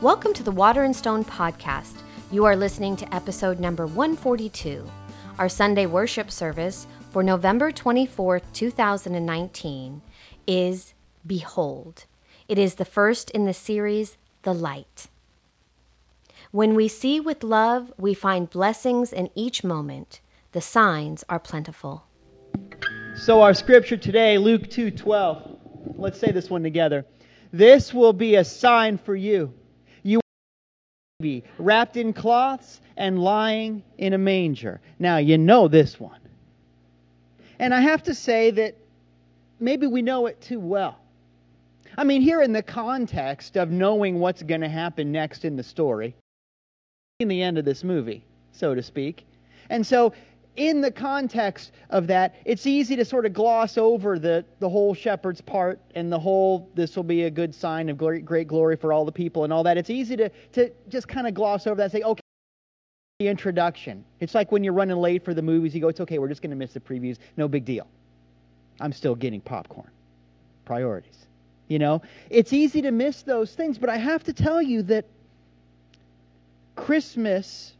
Welcome to the Water and Stone podcast. You are listening to episode number 142. Our Sunday worship service for November 24th, 2019 is Behold. It is the first in the series, The Light. When we see with love, we find blessings in each moment. The signs are plentiful. So our scripture today, Luke 2:12. Let's say this one together. This will be a sign for you. Be wrapped in cloths and lying in a manger. Now, you know this one. And I have to say that maybe we know it too well. I mean, here in the context of knowing what's going to happen next in the story, in the end of this movie, so to speak. And so in the context of that, it's easy to sort of gloss over the, the whole shepherd's part and the whole, this will be a good sign of great, great glory for all the people and all that. It's easy to, to just kind of gloss over that say, okay, the introduction. It's like when you're running late for the movies, you go, it's okay, we're just going to miss the previews. No big deal. I'm still getting popcorn. Priorities. You know, it's easy to miss those things, but I have to tell you that Christmas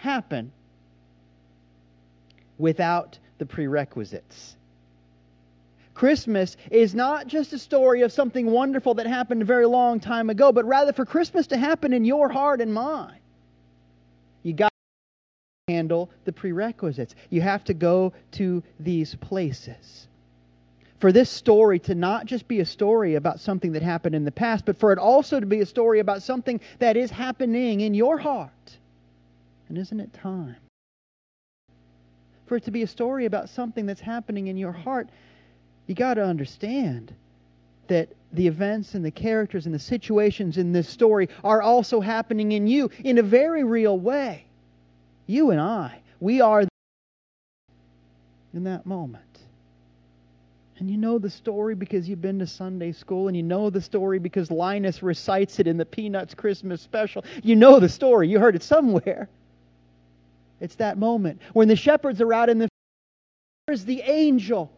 happen without the prerequisites. Christmas is not just a story of something wonderful that happened a very long time ago, but rather for Christmas to happen in your heart and mine. You got to handle the prerequisites. You have to go to these places. For this story to not just be a story about something that happened in the past, but for it also to be a story about something that is happening in your heart. And isn't it time? For it to be a story about something that's happening in your heart, you got to understand that the events and the characters and the situations in this story are also happening in you in a very real way. You and I, we are in that moment. And you know the story because you've been to Sunday school, and you know the story because Linus recites it in the Peanuts Christmas special. You know the story, you heard it somewhere. It's that moment when the shepherds are out in the field, there's the angel.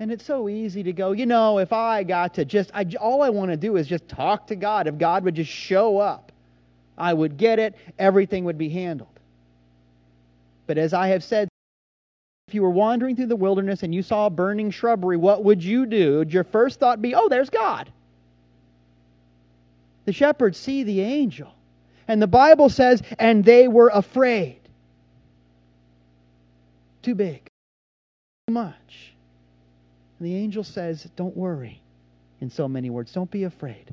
And it's so easy to go, you know, if I got to just, I, all I want to do is just talk to God. If God would just show up, I would get it, everything would be handled. But as I have said, if you were wandering through the wilderness and you saw a burning shrubbery, what would you do? Would your first thought be, oh, there's God? The shepherds see the angel. And the Bible says, and they were afraid. Too big. Too much. And the angel says, don't worry. In so many words, don't be afraid.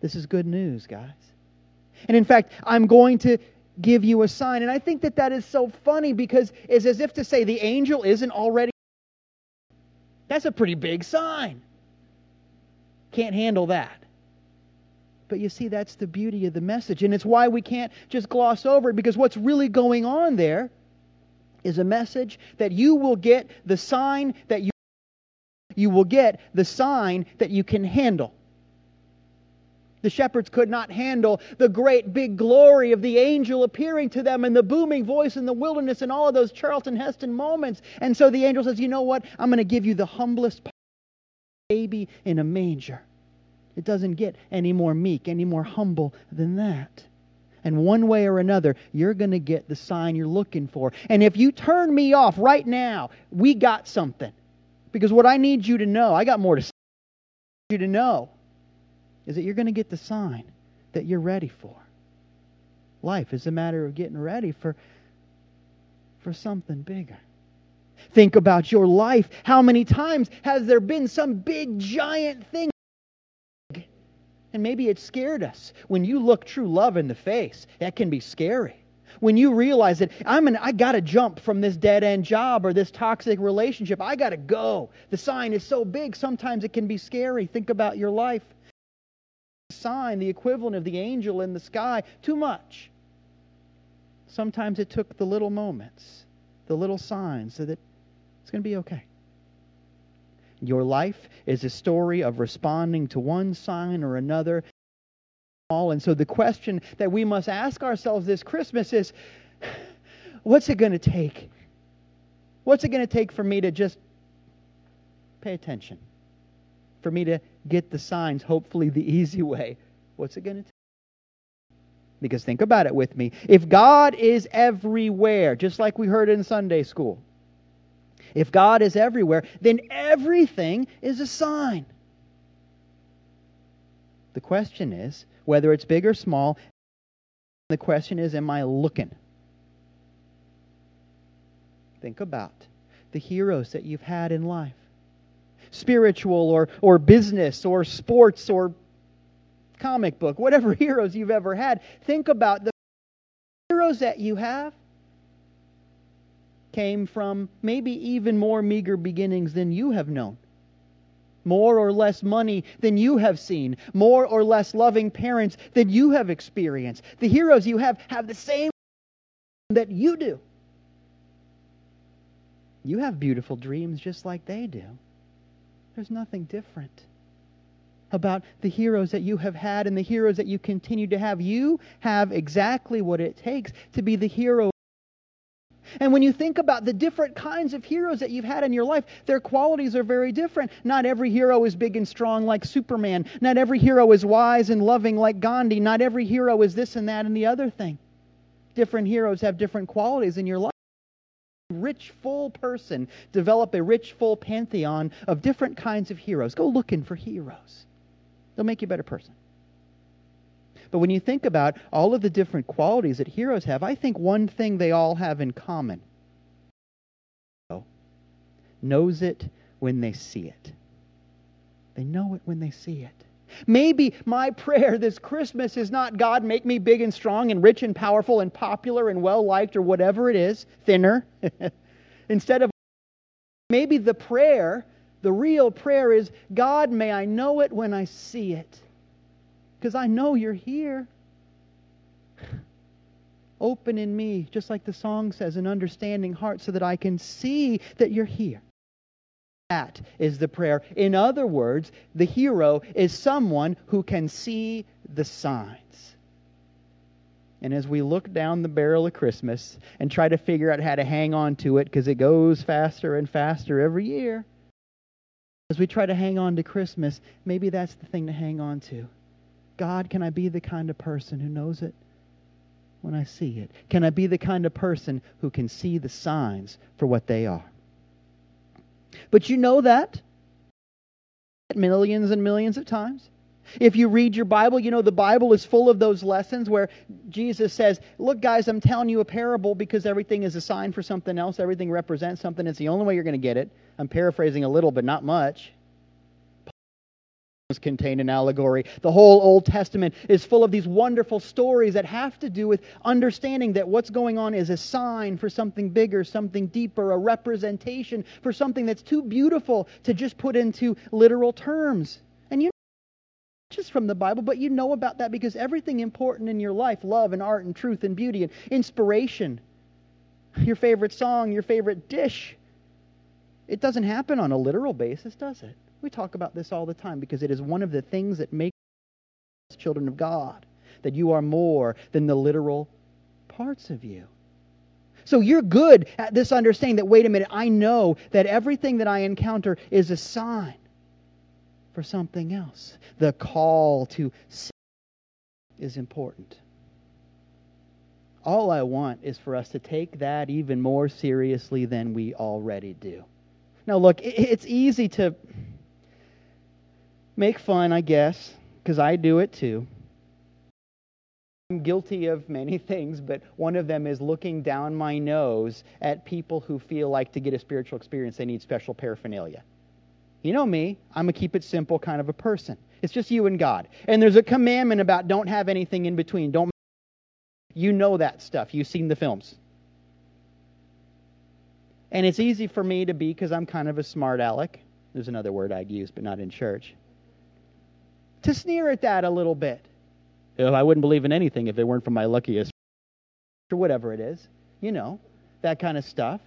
This is good news, guys. And in fact, I'm going to give you a sign. And I think that that is so funny because it's as if to say the angel isn't already. That's a pretty big sign. Can't handle that. But you see, that's the beauty of the message. And it's why we can't just gloss over it, because what's really going on there is a message that you will get the sign that you you will get the sign that you can handle. The shepherds could not handle the great big glory of the angel appearing to them and the booming voice in the wilderness and all of those Charlton Heston moments. And so the angel says, You know what? I'm going to give you the humblest baby in a manger. It doesn't get any more meek, any more humble than that. And one way or another, you're going to get the sign you're looking for. And if you turn me off right now, we got something. Because what I need you to know, I got more to say. you to know, is that you're going to get the sign that you're ready for. Life is a matter of getting ready for, for something bigger. Think about your life. How many times has there been some big, giant thing? And maybe it scared us. When you look true love in the face, that can be scary. When you realize that I'm an, I got to jump from this dead end job or this toxic relationship, I got to go. The sign is so big, sometimes it can be scary. Think about your life. The sign, the equivalent of the angel in the sky, too much. Sometimes it took the little moments, the little signs, so that it's going to be okay. Your life is a story of responding to one sign or another. And so the question that we must ask ourselves this Christmas is what's it going to take? What's it going to take for me to just pay attention? For me to get the signs, hopefully the easy way, what's it going to take? Because think about it with me. If God is everywhere, just like we heard in Sunday school, if God is everywhere, then everything is a sign. The question is whether it's big or small. The question is, am I looking? Think about the heroes that you've had in life spiritual or, or business or sports or comic book, whatever heroes you've ever had. Think about the heroes that you have came from maybe even more meager beginnings than you have known. More or less money than you have seen. More or less loving parents than you have experienced. The heroes you have have the same that you do. You have beautiful dreams just like they do. There's nothing different about the heroes that you have had and the heroes that you continue to have. You have exactly what it takes to be the hero. And when you think about the different kinds of heroes that you've had in your life, their qualities are very different. Not every hero is big and strong like Superman. Not every hero is wise and loving like Gandhi. Not every hero is this and that and the other thing. Different heroes have different qualities in your life rich, full person develop a rich, full pantheon of different kinds of heroes. Go looking for heroes. They'll make you a better person. But when you think about all of the different qualities that heroes have, I think one thing they all have in common knows it when they see it. They know it when they see it. Maybe my prayer this Christmas is not God, make me big and strong and rich and powerful and popular and well liked or whatever it is, thinner. Instead of maybe the prayer, the real prayer is God, may I know it when I see it. Because I know you're here. Open in me, just like the song says, an understanding heart so that I can see that you're here. That is the prayer. In other words, the hero is someone who can see the signs. And as we look down the barrel of Christmas and try to figure out how to hang on to it because it goes faster and faster every year, as we try to hang on to Christmas, maybe that's the thing to hang on to. God, can I be the kind of person who knows it when I see it? Can I be the kind of person who can see the signs for what they are? But you know that millions and millions of times. If you read your Bible, you know the Bible is full of those lessons where Jesus says, Look, guys, I'm telling you a parable because everything is a sign for something else. Everything represents something. It's the only way you're going to get it. I'm paraphrasing a little, but not much contained in allegory. The whole Old Testament is full of these wonderful stories that have to do with understanding that what's going on is a sign for something bigger, something deeper, a representation for something that's too beautiful to just put into literal terms. And you know, just from the Bible, but you know about that because everything important in your life, love and art and truth and beauty and inspiration, your favorite song, your favorite dish, it doesn't happen on a literal basis, does it? We talk about this all the time because it is one of the things that makes us children of God, that you are more than the literal parts of you. So you're good at this understanding that, wait a minute, I know that everything that I encounter is a sign for something else. The call to is important. All I want is for us to take that even more seriously than we already do. Now, look, it's easy to make fun, I guess, because I do it too. I'm guilty of many things, but one of them is looking down my nose at people who feel like to get a spiritual experience they need special paraphernalia. You know me, I'm a keep it simple kind of a person. It's just you and God. And there's a commandment about don't have anything in between. Don't You know that stuff. You've seen the films. And it's easy for me to be because I'm kind of a smart aleck. There's another word I'd use, but not in church to sneer at that a little bit. I wouldn't believe in anything if it weren't for my luckiest or whatever it is, you know, that kind of stuff.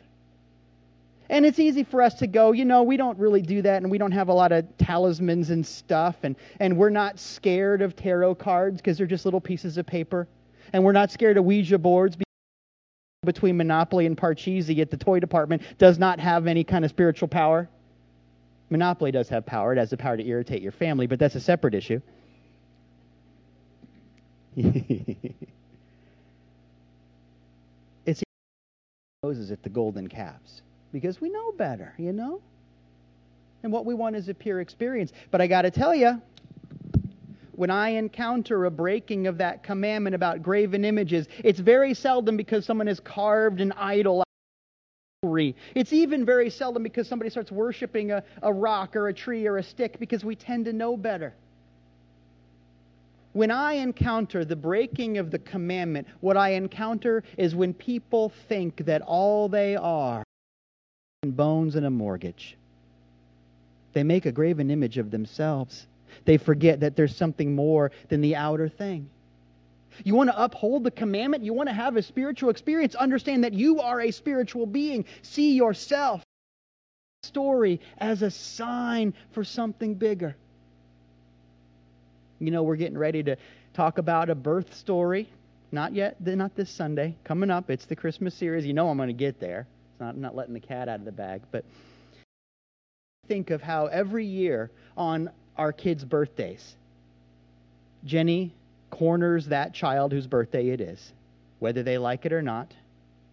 And it's easy for us to go, you know, we don't really do that and we don't have a lot of talismans and stuff and, and we're not scared of tarot cards because they're just little pieces of paper. And we're not scared of Ouija boards between Monopoly and Parcheesi at the toy department does not have any kind of spiritual power. Monopoly does have power. It has the power to irritate your family, but that's a separate issue. it's Moses at the golden calves because we know better, you know? And what we want is a pure experience. But I got to tell you, when I encounter a breaking of that commandment about graven images, it's very seldom because someone has carved an idol. It's even very seldom because somebody starts worshiping a, a rock or a tree or a stick because we tend to know better. When I encounter the breaking of the commandment, what I encounter is when people think that all they are are bones and a mortgage. They make a graven image of themselves. They forget that there's something more than the outer thing. You want to uphold the commandment? You want to have a spiritual experience? Understand that you are a spiritual being. See yourself story as a sign for something bigger. You know, we're getting ready to talk about a birth story. Not yet, not this Sunday. Coming up, it's the Christmas series. You know I'm going to get there. It's not, I'm not letting the cat out of the bag. But think of how every year on our kids' birthdays, Jenny corners that child whose birthday it is, whether they like it or not.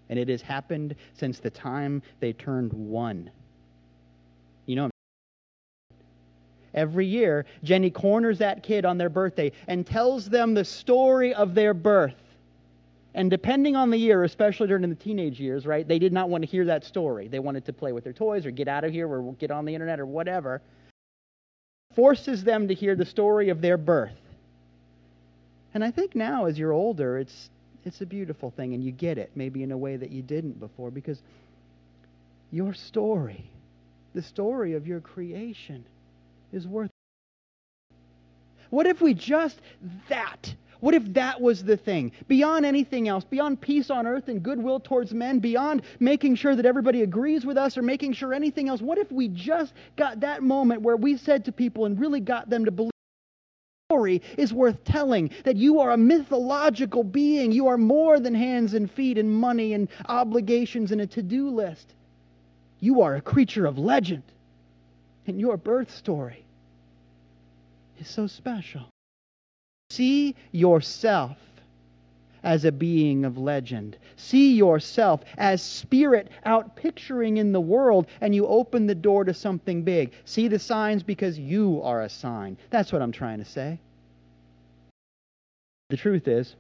And it has happened since the time they turned one. You know, every year, Jenny corners that kid on their birthday and tells them the story of their birth. And depending on the year, especially during the teenage years, right, they did not want to hear that story. They wanted to play with their toys or get out of here or get on the internet or whatever. Forces them to hear the story of their birth. And I think now, as you're older, it's, it's a beautiful thing and you get it, maybe in a way that you didn't before, because your story, the story of your creation, is worth. What if we just that what if that was the thing? Beyond anything else, beyond peace on earth and goodwill towards men, beyond making sure that everybody agrees with us or making sure anything else, what if we just got that moment where we said to people and really got them to believe? Story is worth telling that you are a mythological being. You are more than hands and feet and money and obligations and a to do list. You are a creature of legend. And your birth story is so special. See yourself as a being of legend. See yourself as spirit out picturing in the world, and you open the door to something big. See the signs because you are a sign. That's what I'm trying to say. The truth is,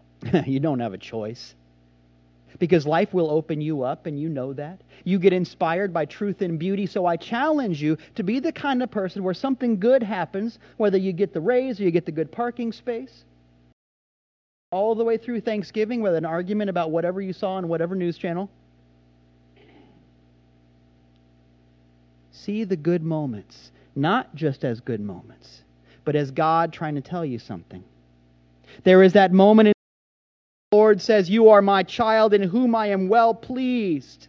you don't have a choice because life will open you up, and you know that. You get inspired by truth and beauty, so I challenge you to be the kind of person where something good happens, whether you get the raise or you get the good parking space, all the way through Thanksgiving with an argument about whatever you saw on whatever news channel. See the good moments, not just as good moments, but as God trying to tell you something. There is that moment in Lord says, You are my child in whom I am well pleased.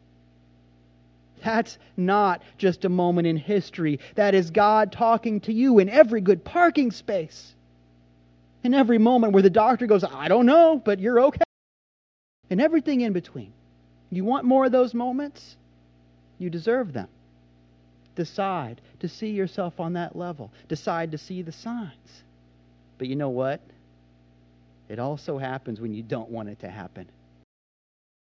That's not just a moment in history. That is God talking to you in every good parking space. In every moment where the doctor goes, I don't know, but you're okay. And everything in between. You want more of those moments? You deserve them. Decide to see yourself on that level. Decide to see the signs. But you know what? It also happens when you don't want it to happen.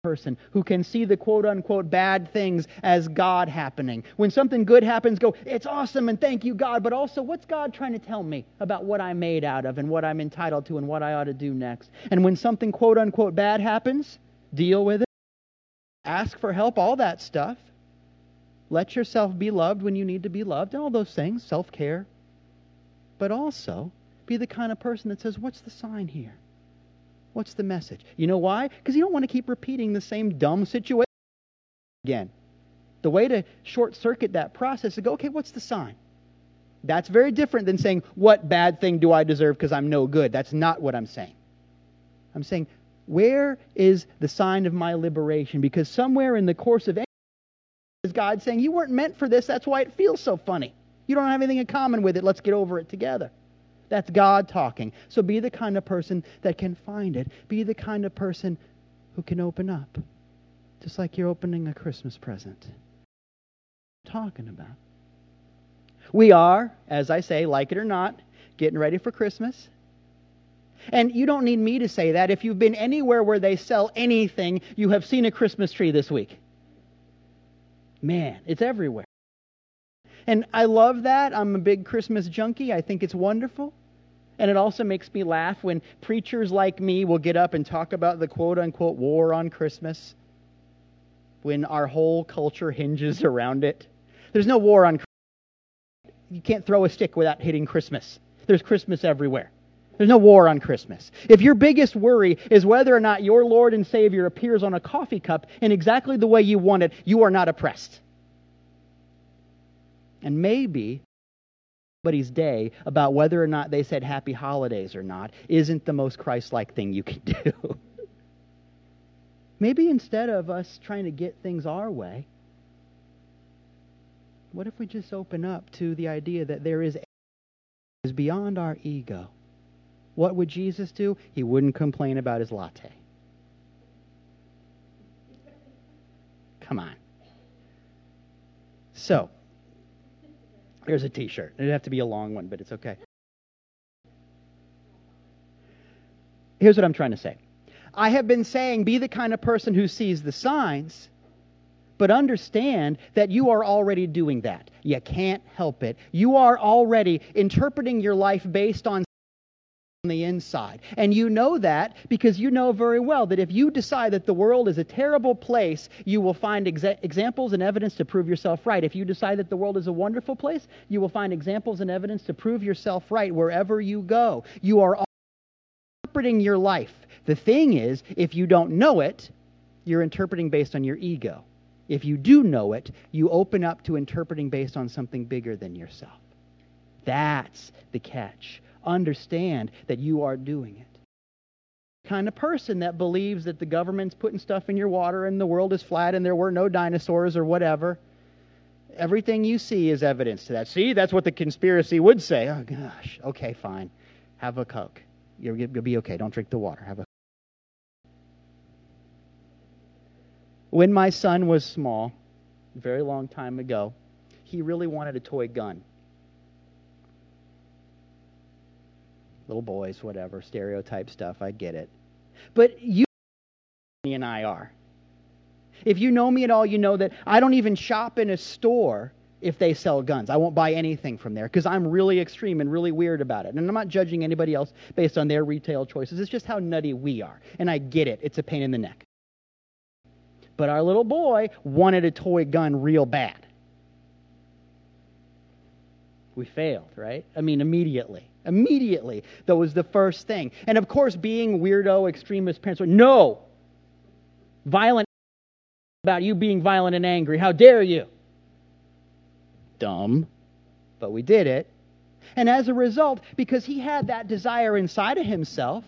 Person who can see the quote unquote bad things as God happening. When something good happens, go, it's awesome and thank you, God. But also, what's God trying to tell me about what I'm made out of and what I'm entitled to and what I ought to do next? And when something quote unquote bad happens, deal with it. Ask for help, all that stuff. Let yourself be loved when you need to be loved, and all those things, self care. But also, be the kind of person that says, What's the sign here? What's the message? You know why? Because you don't want to keep repeating the same dumb situation again. The way to short circuit that process is to go, okay, what's the sign? That's very different than saying, what bad thing do I deserve because I'm no good? That's not what I'm saying. I'm saying, where is the sign of my liberation? Because somewhere in the course of is God saying, you weren't meant for this. That's why it feels so funny. You don't have anything in common with it. Let's get over it together. That's God talking. So be the kind of person that can find it. Be the kind of person who can open up. Just like you're opening a Christmas present. talking about. We are, as I say, like it or not, getting ready for Christmas. And you don't need me to say that. If you've been anywhere where they sell anything, you have seen a Christmas tree this week. Man, it's everywhere. And I love that. I'm a big Christmas junkie. I think it's wonderful. And it also makes me laugh when preachers like me will get up and talk about the quote unquote war on Christmas when our whole culture hinges around it. There's no war on Christmas. You can't throw a stick without hitting Christmas. There's Christmas everywhere. There's no war on Christmas. If your biggest worry is whether or not your Lord and Savior appears on a coffee cup in exactly the way you want it, you are not oppressed. And maybe somebody's day about whether or not they said happy holidays or not isn't the most Christ like thing you can do. maybe instead of us trying to get things our way, what if we just open up to the idea that there is is beyond our ego? What would Jesus do? He wouldn't complain about his latte. Come on. So, here's a t shirt. It'd have to be a long one, but it's okay. Here's what I'm trying to say I have been saying be the kind of person who sees the signs, but understand that you are already doing that. You can't help it. You are already interpreting your life based on on the inside. And you know that because you know very well that if you decide that the world is a terrible place, you will find exa- examples and evidence to prove yourself right. If you decide that the world is a wonderful place, you will find examples and evidence to prove yourself right wherever you go. You are interpreting your life. The thing is, if you don't know it, you're interpreting based on your ego. If you do know it, you open up to interpreting based on something bigger than yourself. That's the catch understand that you are doing it. Kind of person that believes that the government's putting stuff in your water and the world is flat and there were no dinosaurs or whatever. Everything you see is evidence to that. See, that's what the conspiracy would say. Oh, gosh. Okay, fine. Have a Coke. You'll, you'll be okay. Don't drink the water. Have a When my son was small, a very long time ago, he really wanted a toy gun. Little boys, whatever, stereotype stuff, I get it. But you me and I are. If you know me at all, you know that I don't even shop in a store if they sell guns. I won't buy anything from there because I'm really extreme and really weird about it. And I'm not judging anybody else based on their retail choices. It's just how nutty we are. And I get it. It's a pain in the neck. But our little boy wanted a toy gun real bad. We failed, right? I mean, immediately. Immediately. That was the first thing. And of course, being weirdo, extremist parents were, no! Violent about you being violent and angry. How dare you? Dumb. But we did it. And as a result, because he had that desire inside of himself,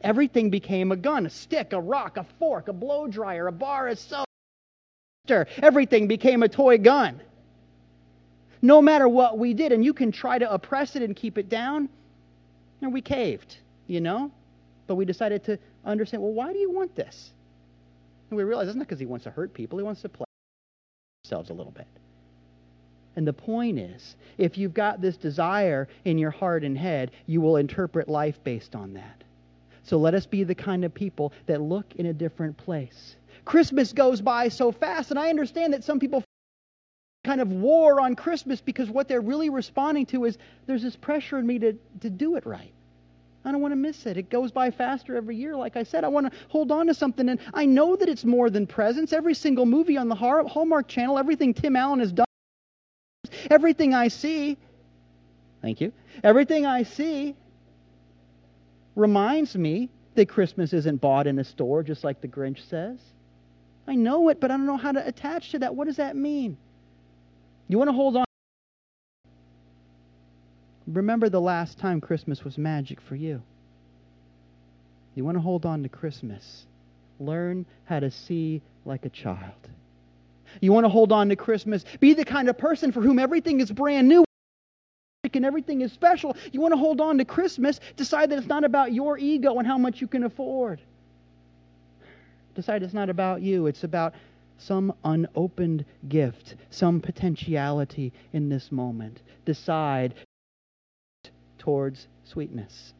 everything became a gun a stick, a rock, a fork, a blow dryer, a bar of soap. Everything became a toy gun no matter what we did. And you can try to oppress it and keep it down. And we caved, you know? But we decided to understand well, why do you want this? And we realized it's not because he wants to hurt people, he wants to play ourselves a little bit. And the point is, if you've got this desire in your heart and head, you will interpret life based on that. So let us be the kind of people that look in a different place. Christmas goes by so fast, and I understand that some people kind of war on Christmas because what they're really responding to is there's this pressure in me to, to do it right. I don't want to miss it. It goes by faster every year. Like I said, I want to hold on to something. And I know that it's more than presents. Every single movie on the Hallmark Channel, everything Tim Allen has done, everything I see, thank you, everything I see reminds me that Christmas isn't bought in a store, just like the Grinch says. I know it, but I don't know how to attach to that. What does that mean? You want to hold on. Remember the last time Christmas was magic for you. You want to hold on to Christmas. Learn how to see like a child. You want to hold on to Christmas. Be the kind of person for whom everything is brand new and everything is special. You want to hold on to Christmas. Decide that it's not about your ego and how much you can afford. Decide it's not about you. It's about some unopened gift, some potentiality in this moment. Decide towards sweetness,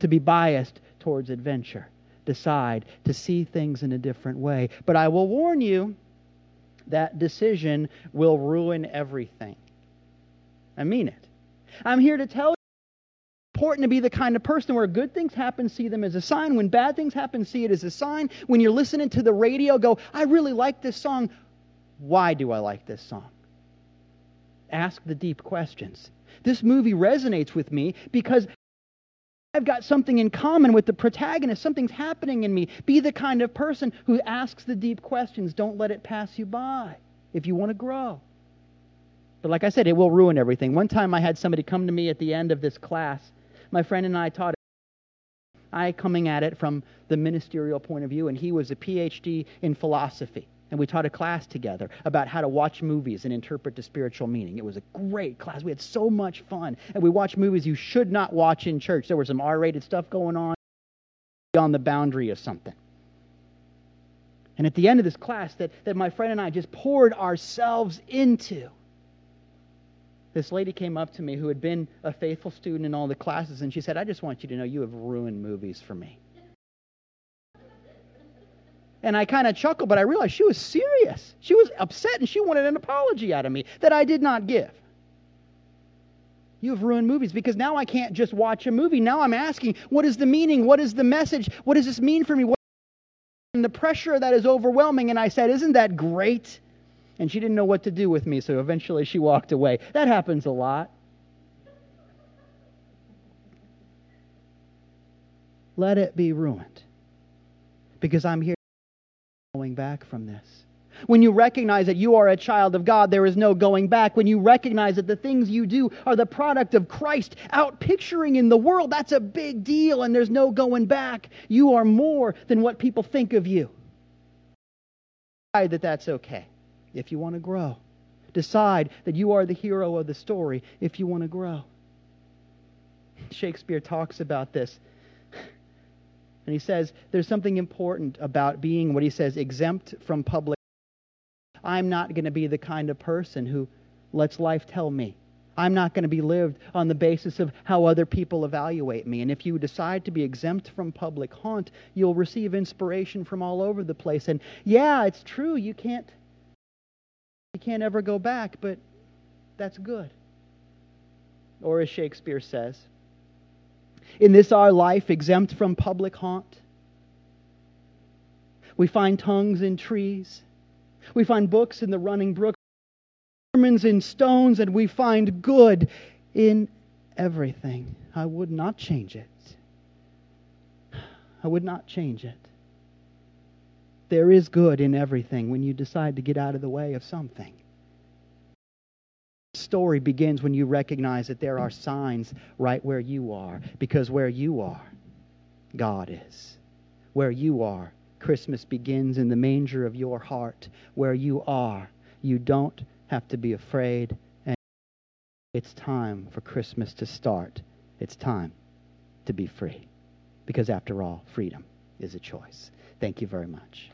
to be biased towards adventure. Decide to see things in a different way. But I will warn you that decision will ruin everything. I mean it. I'm here to tell important to be the kind of person where good things happen, see them as a sign. When bad things happen, see it as a sign. When you're listening to the radio, go, I really like this song. Why do I like this song? Ask the deep questions. This movie resonates with me because I've got something in common with the protagonist. Something's happening in me. Be the kind of person who asks the deep questions. Don't let it pass you by if you want to grow. But like I said, it will ruin everything. One time I had somebody come to me at the end of this class. My friend and I taught. I coming at it from the ministerial point of view, and he was a PhD in philosophy and we taught a class together about how to watch movies and interpret the spiritual meaning. It was a great class. We had so much fun. And we watched movies you should not watch in church. There was some R rated stuff going on on the boundary of something. And at the end of this class that, that my friend and I just poured ourselves into, this lady came up to me who had been a faithful student in all the classes, and she said, I just want you to know you have ruined movies for me. And I kind of chuckled, but I realized she was serious. She was upset and she wanted an apology out of me that I did not give. You have ruined movies because now I can't just watch a movie. Now I'm asking, what is the meaning? What is the message? What does this mean for me? What and the pressure that is overwhelming. And I said, Isn't that great? And she didn't know what to do with me, so eventually she walked away. That happens a lot. Let it be ruined because I'm here going back from this. When you recognize that you are a child of God, there is no going back. When you recognize that the things you do are the product of Christ out picturing in the world, that's a big deal and there's no going back. You are more than what people think of you. That that's okay if you want to grow. Decide that you are the hero of the story if you want to grow. Shakespeare talks about this and he says there's something important about being what he says exempt from public. I'm not going to be the kind of person who lets life tell me. I'm not going to be lived on the basis of how other people evaluate me. And if you decide to be exempt from public haunt, you'll receive inspiration from all over the place. And yeah, it's true, you can't you can't ever go back, but that's good. Or as Shakespeare says, in this our life exempt from public haunt. We find tongues in trees. We find books in the running brook, sermons in stones, and we find good in everything. I would not change it. I would not change it. There is good in everything when you decide to get out of the way of something The story begins when you recognize that there are signs right where you are. Because where you are, God is. Where you are, Christmas begins in the manger of your heart. Where you are, you don't have to be afraid. And it's time for Christmas to start. It's time to be free. Because after all, freedom is a choice. Thank you very much.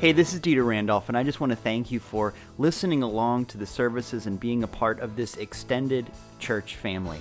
Hey, this is Dieter Randolph, and I just want to thank you for listening along to the services and being a part of this extended church family.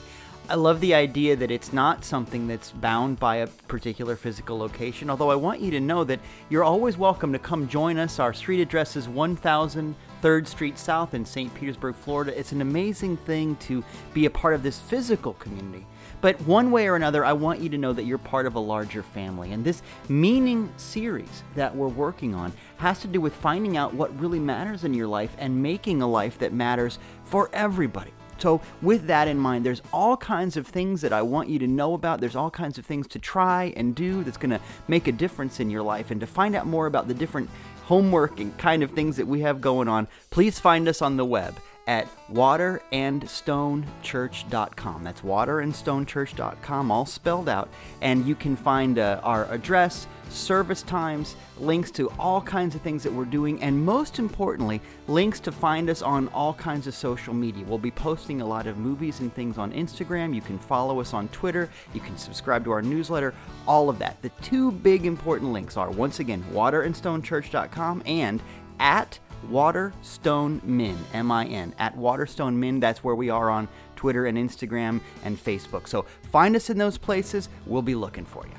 I love the idea that it's not something that's bound by a particular physical location, although I want you to know that you're always welcome to come join us. Our street address is 1000 3rd Street South in St. Petersburg, Florida. It's an amazing thing to be a part of this physical community. But one way or another, I want you to know that you're part of a larger family. And this meaning series that we're working on has to do with finding out what really matters in your life and making a life that matters for everybody. So, with that in mind, there's all kinds of things that I want you to know about. There's all kinds of things to try and do that's going to make a difference in your life. And to find out more about the different homework and kind of things that we have going on, please find us on the web at waterandstonechurch.com. That's waterandstonechurch.com, all spelled out. And you can find uh, our address, service times, links to all kinds of things that we're doing, and most importantly, links to find us on all kinds of social media. We'll be posting a lot of movies and things on Instagram. You can follow us on Twitter. You can subscribe to our newsletter, all of that. The two big important links are once again, waterandstonechurch.com and at Waterstone Min, M I N, at Waterstone Min. That's where we are on Twitter and Instagram and Facebook. So find us in those places. We'll be looking for you.